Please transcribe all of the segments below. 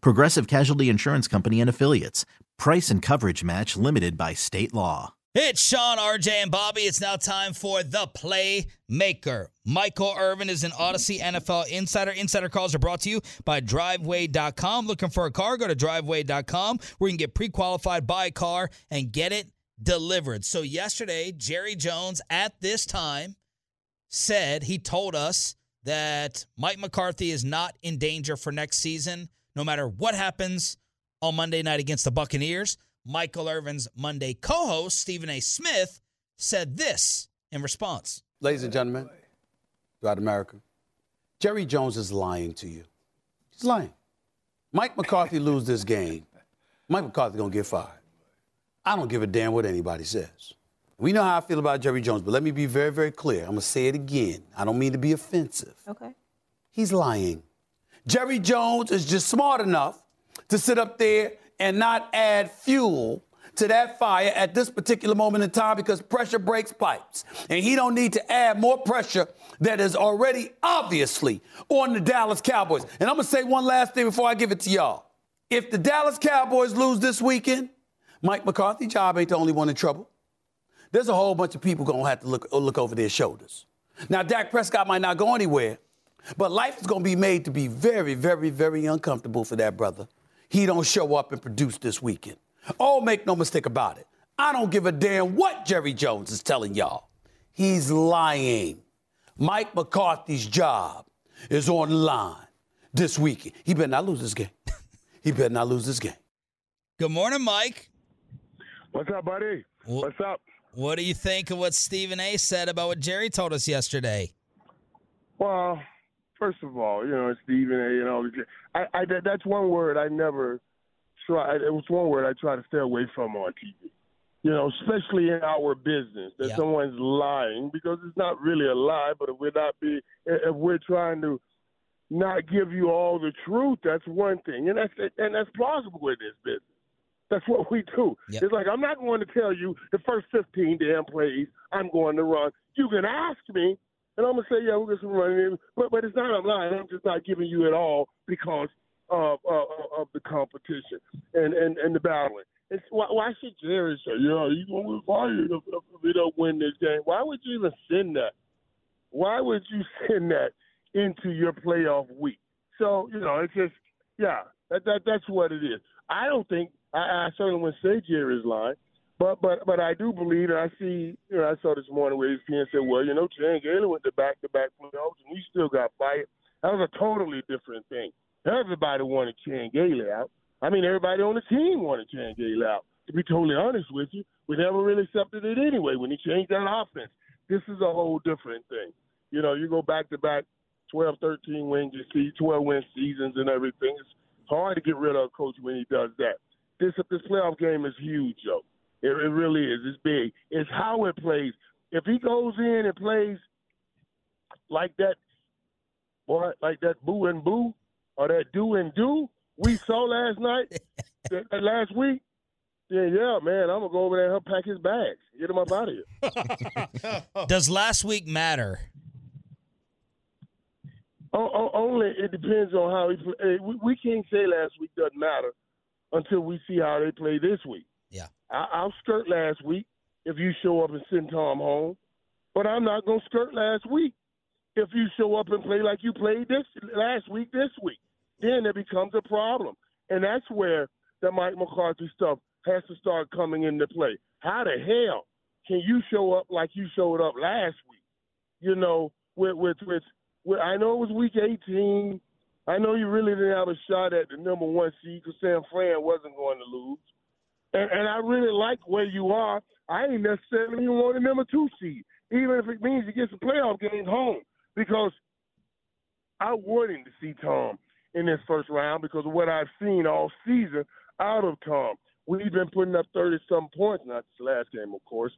Progressive Casualty Insurance Company and Affiliates. Price and coverage match limited by state law. It's Sean, RJ, and Bobby. It's now time for the Playmaker. Michael Irvin is an Audacy NFL insider. Insider calls are brought to you by Driveway.com. Looking for a car? Go to Driveway.com where you can get pre qualified, buy a car, and get it delivered. So, yesterday, Jerry Jones at this time said he told us that Mike McCarthy is not in danger for next season, no matter what happens on Monday night against the Buccaneers. Michael Irvin's Monday co host, Stephen A. Smith, said this in response. Ladies and gentlemen, throughout America, Jerry Jones is lying to you. He's lying. Mike McCarthy lose this game. Mike McCarthy gonna get fired. I don't give a damn what anybody says. We know how I feel about Jerry Jones, but let me be very, very clear. I'm gonna say it again. I don't mean to be offensive. Okay. He's lying. Jerry Jones is just smart enough to sit up there and not add fuel to that fire at this particular moment in time because pressure breaks pipes. And he don't need to add more pressure that is already obviously on the Dallas Cowboys. And I'm going to say one last thing before I give it to y'all. If the Dallas Cowboys lose this weekend, Mike McCarthy job ain't the only one in trouble. There's a whole bunch of people going to have to look, look over their shoulders. Now, Dak Prescott might not go anywhere, but life is going to be made to be very, very, very uncomfortable for that brother. He don't show up and produce this weekend. Oh, make no mistake about it. I don't give a damn what Jerry Jones is telling y'all. He's lying. Mike McCarthy's job is on line this weekend. He better not lose this game. he better not lose this game. Good morning, Mike. What's up, buddy? What's up? What do you think of what Stephen A said about what Jerry told us yesterday? Well, first of all, you know, Stephen A. and all these. I, I that, that's one word I never try. It was one word I try to stay away from on TV. You know, especially in our business, that Yeah. someone's lying because it's not really a lie. But if we're not be, if we're trying to not give you all the truth, that's one thing, and that's and that's plausible in this business. That's what we do. Yep. It's like I'm not going to tell you the first 15 damn plays I'm going to run. You can ask me, and I'm gonna say, yeah, we're gonna run it, but but it's not a lie. I'm just not giving you at all because of uh, of the competition and and and the battling. It's why, why should Jerry say, yeah, you gonna get fired if, if we don't win this game? Why would you even send that? Why would you send that into your playoff week? So you know, it's just yeah, that, that that's what it is. I don't think I, I certainly wouldn't say Jerry's lying. But but but I do believe, and I see, you know, I saw this morning where ESPN said, well, you know, Chan Gailey went to back-to-back playoffs and he still got fired. That was a totally different thing. Everybody wanted Chan Gailey out. I mean, everybody on the team wanted Chan Gailey out. To be totally honest with you, we never really accepted it anyway when he changed that offense. This is a whole different thing. You know, you go back-to-back 12, 13 wins, you see 12 win seasons and everything. It's hard to get rid of a coach when he does that. This this playoff game is huge, Joe. It, it really is. It's big. It's how it plays. If he goes in and plays like that, boy, like that boo and boo, or that do and do we saw last night, that, that last week, then yeah, man, I'm gonna go over there and help pack his bags, get him up out of here. Does last week matter? O- o- only it depends on how he. Play. We, we can't say last week doesn't matter until we see how they play this week. I'll skirt last week if you show up and send Tom home, but I'm not gonna skirt last week if you show up and play like you played this last week. This week, then it becomes a problem, and that's where the Mike McCarthy stuff has to start coming into play. How the hell can you show up like you showed up last week? You know, with with with, with I know it was week 18. I know you really didn't have a shot at the number one seed because San Fran wasn't going to lose. And, and I really like where you are. I ain't necessarily even want a number two seed, even if it means you get some playoff games home, because I wanted to see Tom in this first round because of what I've seen all season out of Tom. We've been putting up thirty some points, not this last game, of course,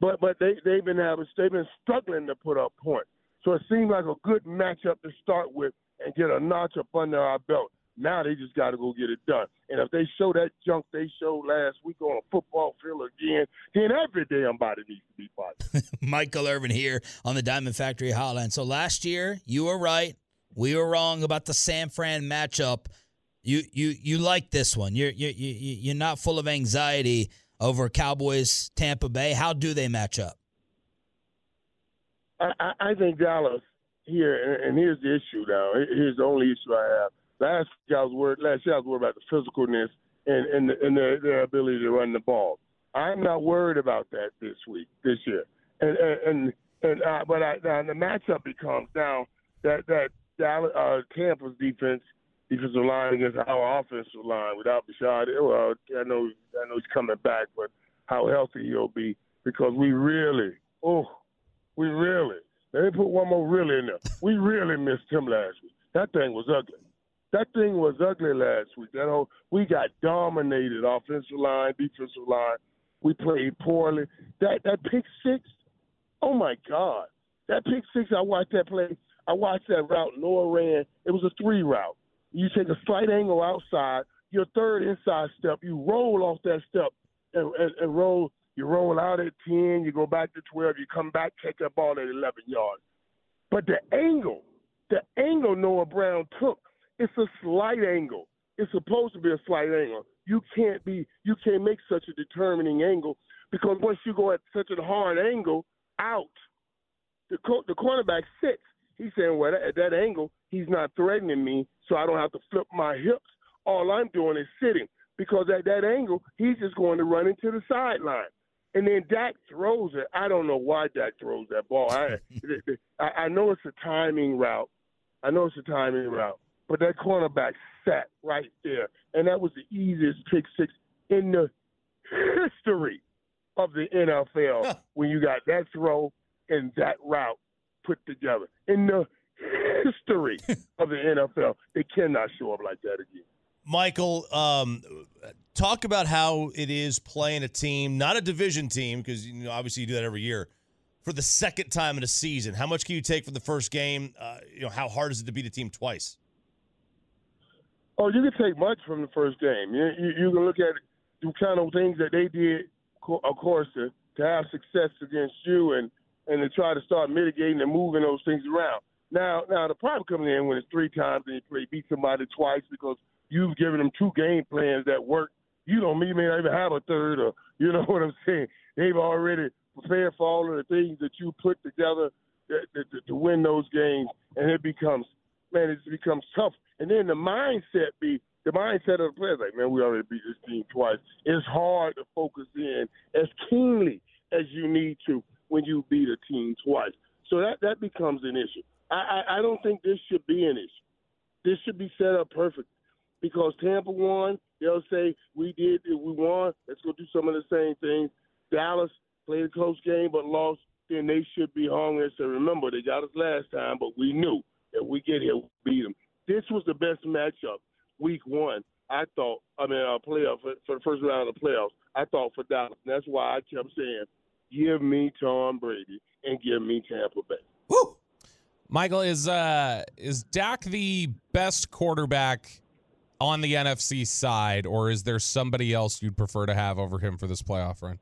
but but they they've been having they've been struggling to put up points. So it seemed like a good matchup to start with and get a notch up under our belt. Now they just got to go get it done. And if they show that junk they showed last week on a football field again, then every damn body needs to be fighting. Michael Irvin here on the Diamond Factory Hotline. So last year, you were right. We were wrong about the San Fran matchup. You you you like this one. You're you you you're not full of anxiety over Cowboys Tampa Bay. How do they match up? I, I think Dallas here, and here's the issue now. Here's the only issue I have. Last year I was worried. Last year I was worried about the physicalness and and, and their, their ability to run the ball. I'm not worried about that this week, this year. And and and, and uh, but I, now the matchup becomes now that that Dallas, uh, Tampa's defense defensive line against our offensive line without Bashad. Well, I know I know he's coming back, but how healthy he'll be because we really, oh, we really. Let me put one more really in there. We really missed him last week. That thing was ugly. That thing was ugly last week. That whole we got dominated offensive line, defensive line. We played poorly. That that pick six, oh my God. That pick six, I watched that play. I watched that route Noah ran. It was a three route. You take a slight angle outside, your third inside step, you roll off that step and, and, and roll. You roll out at 10, you go back to 12, you come back, take that ball at 11 yards. But the angle, the angle Noah Brown took, it's a slight angle. It's supposed to be a slight angle. You can't be, you can't make such a determining angle because once you go at such a hard angle out, the co- the cornerback sits. He's saying, well, at that angle, he's not threatening me, so I don't have to flip my hips. All I'm doing is sitting because at that angle, he's just going to run into the sideline. And then Dak throws it. I don't know why Dak throws that ball. I, I know it's a timing route. I know it's a timing route. But that cornerback sat right there. And that was the easiest pick six in the history of the NFL when you got that throw and that route put together. In the history of the NFL. They cannot show up like that again. Michael, um, talk about how it is playing a team, not a division team, because you know, obviously you do that every year, for the second time in a season. How much can you take from the first game? Uh, you know, how hard is it to beat a team twice? Oh, you can take much from the first game. You, you, you can look at the kind of things that they did, of course, to, to have success against you and, and to try to start mitigating and moving those things around. Now, now the problem coming in when it's three times and you beat somebody twice because you've given them two game plans that work. You don't you may not even have a third, or you know what I'm saying. They've already prepared for all of the things that you put together to, to, to win those games, and it becomes man, it becomes tough. And then the mindset be the mindset of the players like, man, we already beat this team twice. It's hard to focus in as keenly as you need to when you beat a team twice. So that that becomes an issue. I, I, I don't think this should be an issue. This should be set up perfect because Tampa won. They'll say we did, we won. Let's go do some of the same things. Dallas played a close game but lost. Then they should be hungry and say, remember they got us last time, but we knew if we get here, we beat them. This was the best matchup, week one. I thought. I mean, uh, playoff for, for the first round of the playoffs. I thought for Dallas. And that's why I kept saying, give me Tom Brady and give me Tampa Bay. Woo! Michael, is uh is Dak the best quarterback on the NFC side, or is there somebody else you'd prefer to have over him for this playoff run?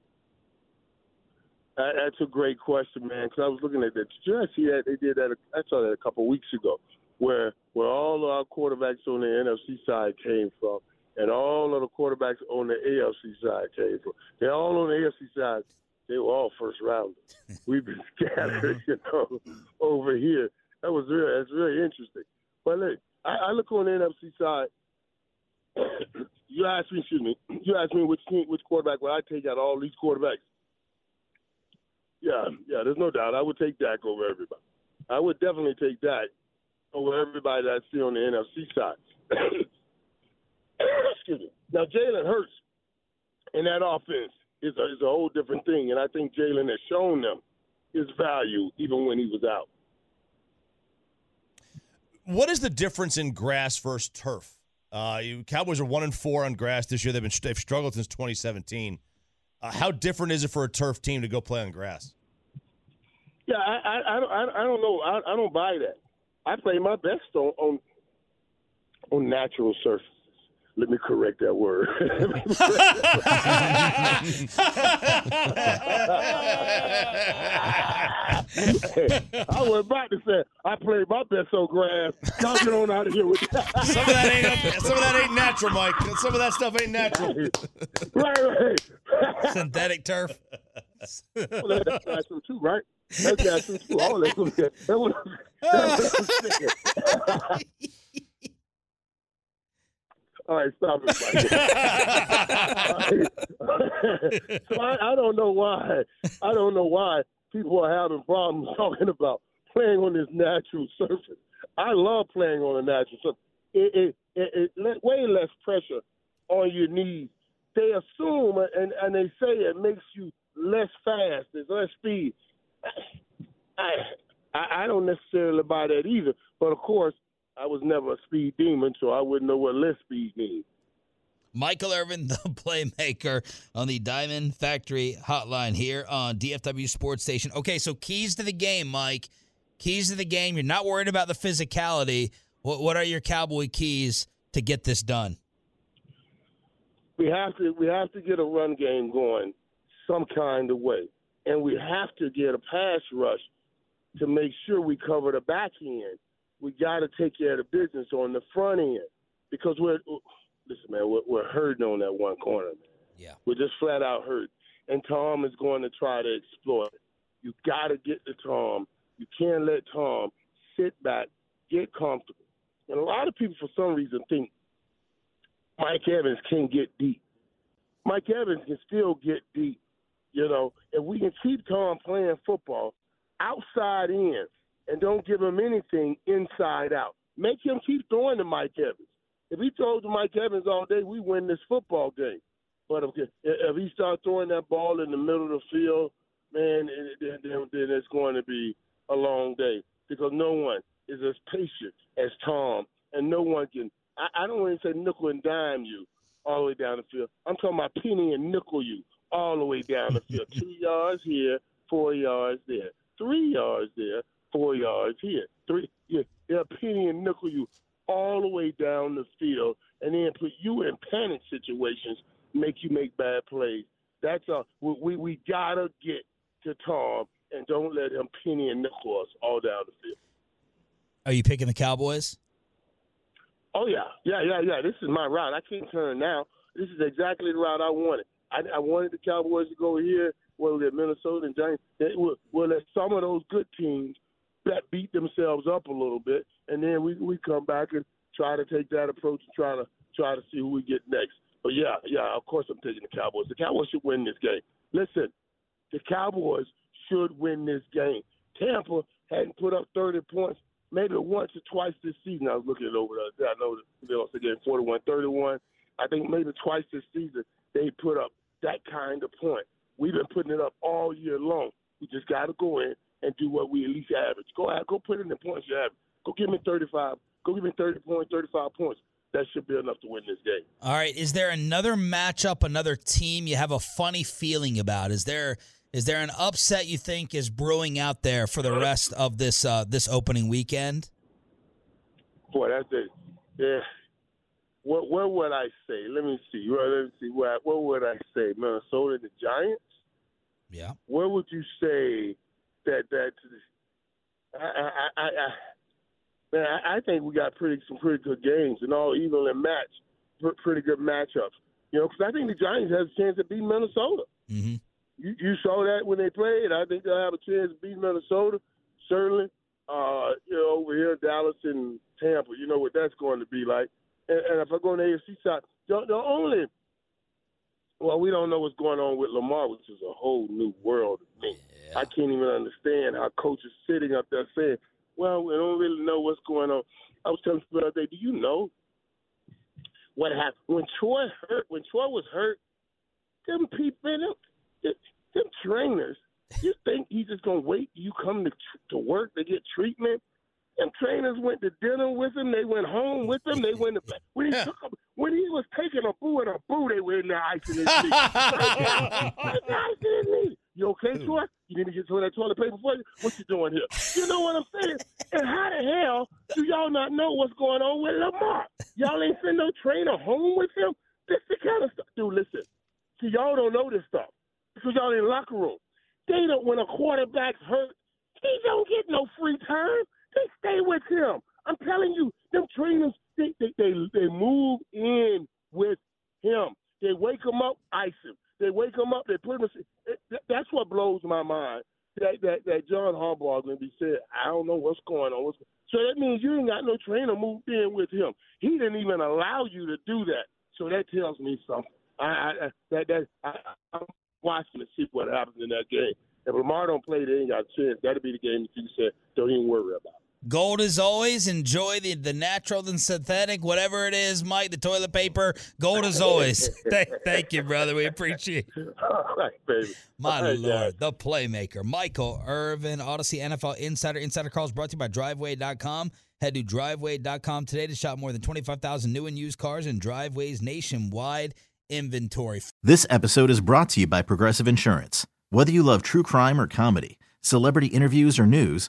That's a great question, man. Because I was looking at that. Did you see that they did that? I saw that a couple of weeks ago, where where all of our quarterbacks on the NFC side came from, and all of the quarterbacks on the AFC side came from. They're all on the AFC side. They were all first rounders. We've been scattered, uh-huh. you know, over here that was really that's really interesting. But look, I, I look on the NFC side. you asked me, excuse me, you asked me which team, which quarterback would I take out all these quarterbacks. Yeah, yeah, there's no doubt. I would take Dak over everybody. I would definitely take Dak over everybody that I see on the NFC side. excuse me. Now Jalen Hurts in that offense is a, is a whole different thing, and I think Jalen has shown them his value even when he was out. What is the difference in grass versus turf? Uh, Cowboys are one and four on grass this year. They've been they've struggled since 2017. Uh, how different is it for a turf team to go play on grass? Yeah, I I, I, don't, I don't know. I, I don't buy that. I play my best on on, on natural surfaces. Let me correct that word. I was about to say I played my best on grass. Y'all get on out of here with that. Some of that ain't some of that ain't natural, Mike. Some of that stuff ain't natural. right, right. Synthetic turf. Well, that's natural too, right? That's natural too. All that's that was, that was All right, stop it, so I, I don't know why. I don't know why people are having problems talking about playing on this natural surface. I love playing on a natural surface. It, it, it, it way less pressure on your knees. They assume and, and they say it makes you less fast. There's less speed. I, I I don't necessarily buy that either. But of course, I was never a speed demon, so I wouldn't know what less speed means. Michael Irvin, the playmaker on the Diamond Factory hotline here on DFW Sports Station. Okay, so keys to the game, Mike. Keys to the game. You're not worried about the physicality. What, what are your Cowboy keys to get this done? We have to we have to get a run game going some kind of way, and we have to get a pass rush to make sure we cover the back end. We got to take care of the business on the front end because we're listen, man, we're, we're hurting on that one corner, man. Yeah. We're just flat out hurt. And Tom is going to try to exploit it. You got to get to Tom. You can't let Tom sit back, get comfortable. And a lot of people, for some reason, think Mike Evans can get deep. Mike Evans can still get deep. You know, if we can keep Tom playing football outside in and don't give him anything inside out, make him keep throwing to Mike Evans. If he throws to Mike Evans all day, we win this football game. But if, if he starts throwing that ball in the middle of the field, man, then, then, then it's going to be a long day because no one is as patient as Tom, and no one can. I, I don't even say nickel and dime you all the way down the field. I'm talking about penny and nickel you all the way down the field. Two yards here, four yards there, three yards there, four yards here. Three, yeah, they'll penny and nickel you all the way down the field, and then put you in panic situations, make you make bad plays. That's a we we, gotta get to Tom and don't let him penny and nickel us all down the field. Are you picking the Cowboys? Oh yeah, yeah, yeah, yeah. This is my route. I can't turn now. This is exactly the route I wanted. I, I wanted the Cowboys to go here. Well, they're Minnesota and Giants. They, well, well, let some of those good teams that beat themselves up a little bit, and then we we come back and try to take that approach and try to try to see who we get next. But yeah, yeah, of course I'm taking the Cowboys. The Cowboys should win this game. Listen, the Cowboys should win this game. Tampa hadn't put up 30 points maybe once or twice this season. I was looking it over. There. I know they also getting 41 31. I think maybe twice this season they put up that kind of point. We've been putting it up all year long. We just got to go in and do what we at least average. Go out, go put in the points you have. Go give me 35. Go give me 30 points, 35 points. That should be enough to win this game. All right. Is there another matchup, another team you have a funny feeling about? Is there is there an upset you think is brewing out there for the rest of this uh, this opening weekend? Boy, that's it. Yeah. What what would I say? Let me see. Well, let me see. What what would I say? Minnesota, the Giants. Yeah. Where would you say that that? I I I, I man, I, I think we got pretty some pretty good games and all evenly matched, pretty good matchups. You know, because I think the Giants have a chance to beat Minnesota. Mm-hmm. You, you saw that when they played. I think they'll have a chance to beat Minnesota. Certainly, uh, you know, over here, Dallas and Tampa. You know what that's going to be like. And, and if I go on the AFC side, the, the only well, we don't know what's going on with Lamar, which is a whole new world to me. I can't even understand how coaches sitting up there saying, "Well, we don't really know what's going on." I was telling people the other day, "Do you know what happened when Troy hurt? When Troy was hurt, them people, them, them trainers. You think he's just gonna wait? You come to to work to get treatment? Them trainers went to dinner with him. They went home with him. They went to when he took him, when he was taking a boo and a boo. They were in there icing his knee. icing his knee. You okay, hmm. Troy? You need to get some of that toilet paper for you? What you doing here? You know what I'm saying? And how the hell do y'all not know what's going on with Lamar? Y'all ain't send no trainer home with him? This the kind of stuff. Dude, listen. See, y'all don't know this stuff because y'all in the locker room. They don't, when a quarterback's hurt, he don't get no free time. They stay with him. I'm telling you, them trainers, they, they, they, they move in with him. They wake him up, ice him. They wake him up, they put him. That's what blows my mind. That that, that John Harbaugh going to be said, I don't know what's going on. What's, so that means you ain't got no trainer moved in with him. He didn't even allow you to do that. So that tells me something. I, I that that I, I'm watching to see what happens in that game. If Lamar don't play, they ain't got a chance. That'll be the game that you said don't even worry about. Gold as always. Enjoy the, the natural and synthetic, whatever it is, Mike, the toilet paper. Gold as always. thank, thank you, brother. We appreciate it. All right, baby. My All right, Lord, guys. the playmaker, Michael Irvin, Audacy NFL Insider. Insider calls brought to you by Driveway.com. Head to Driveway.com today to shop more than 25,000 new and used cars and driveways nationwide inventory. This episode is brought to you by Progressive Insurance. Whether you love true crime or comedy, celebrity interviews or news,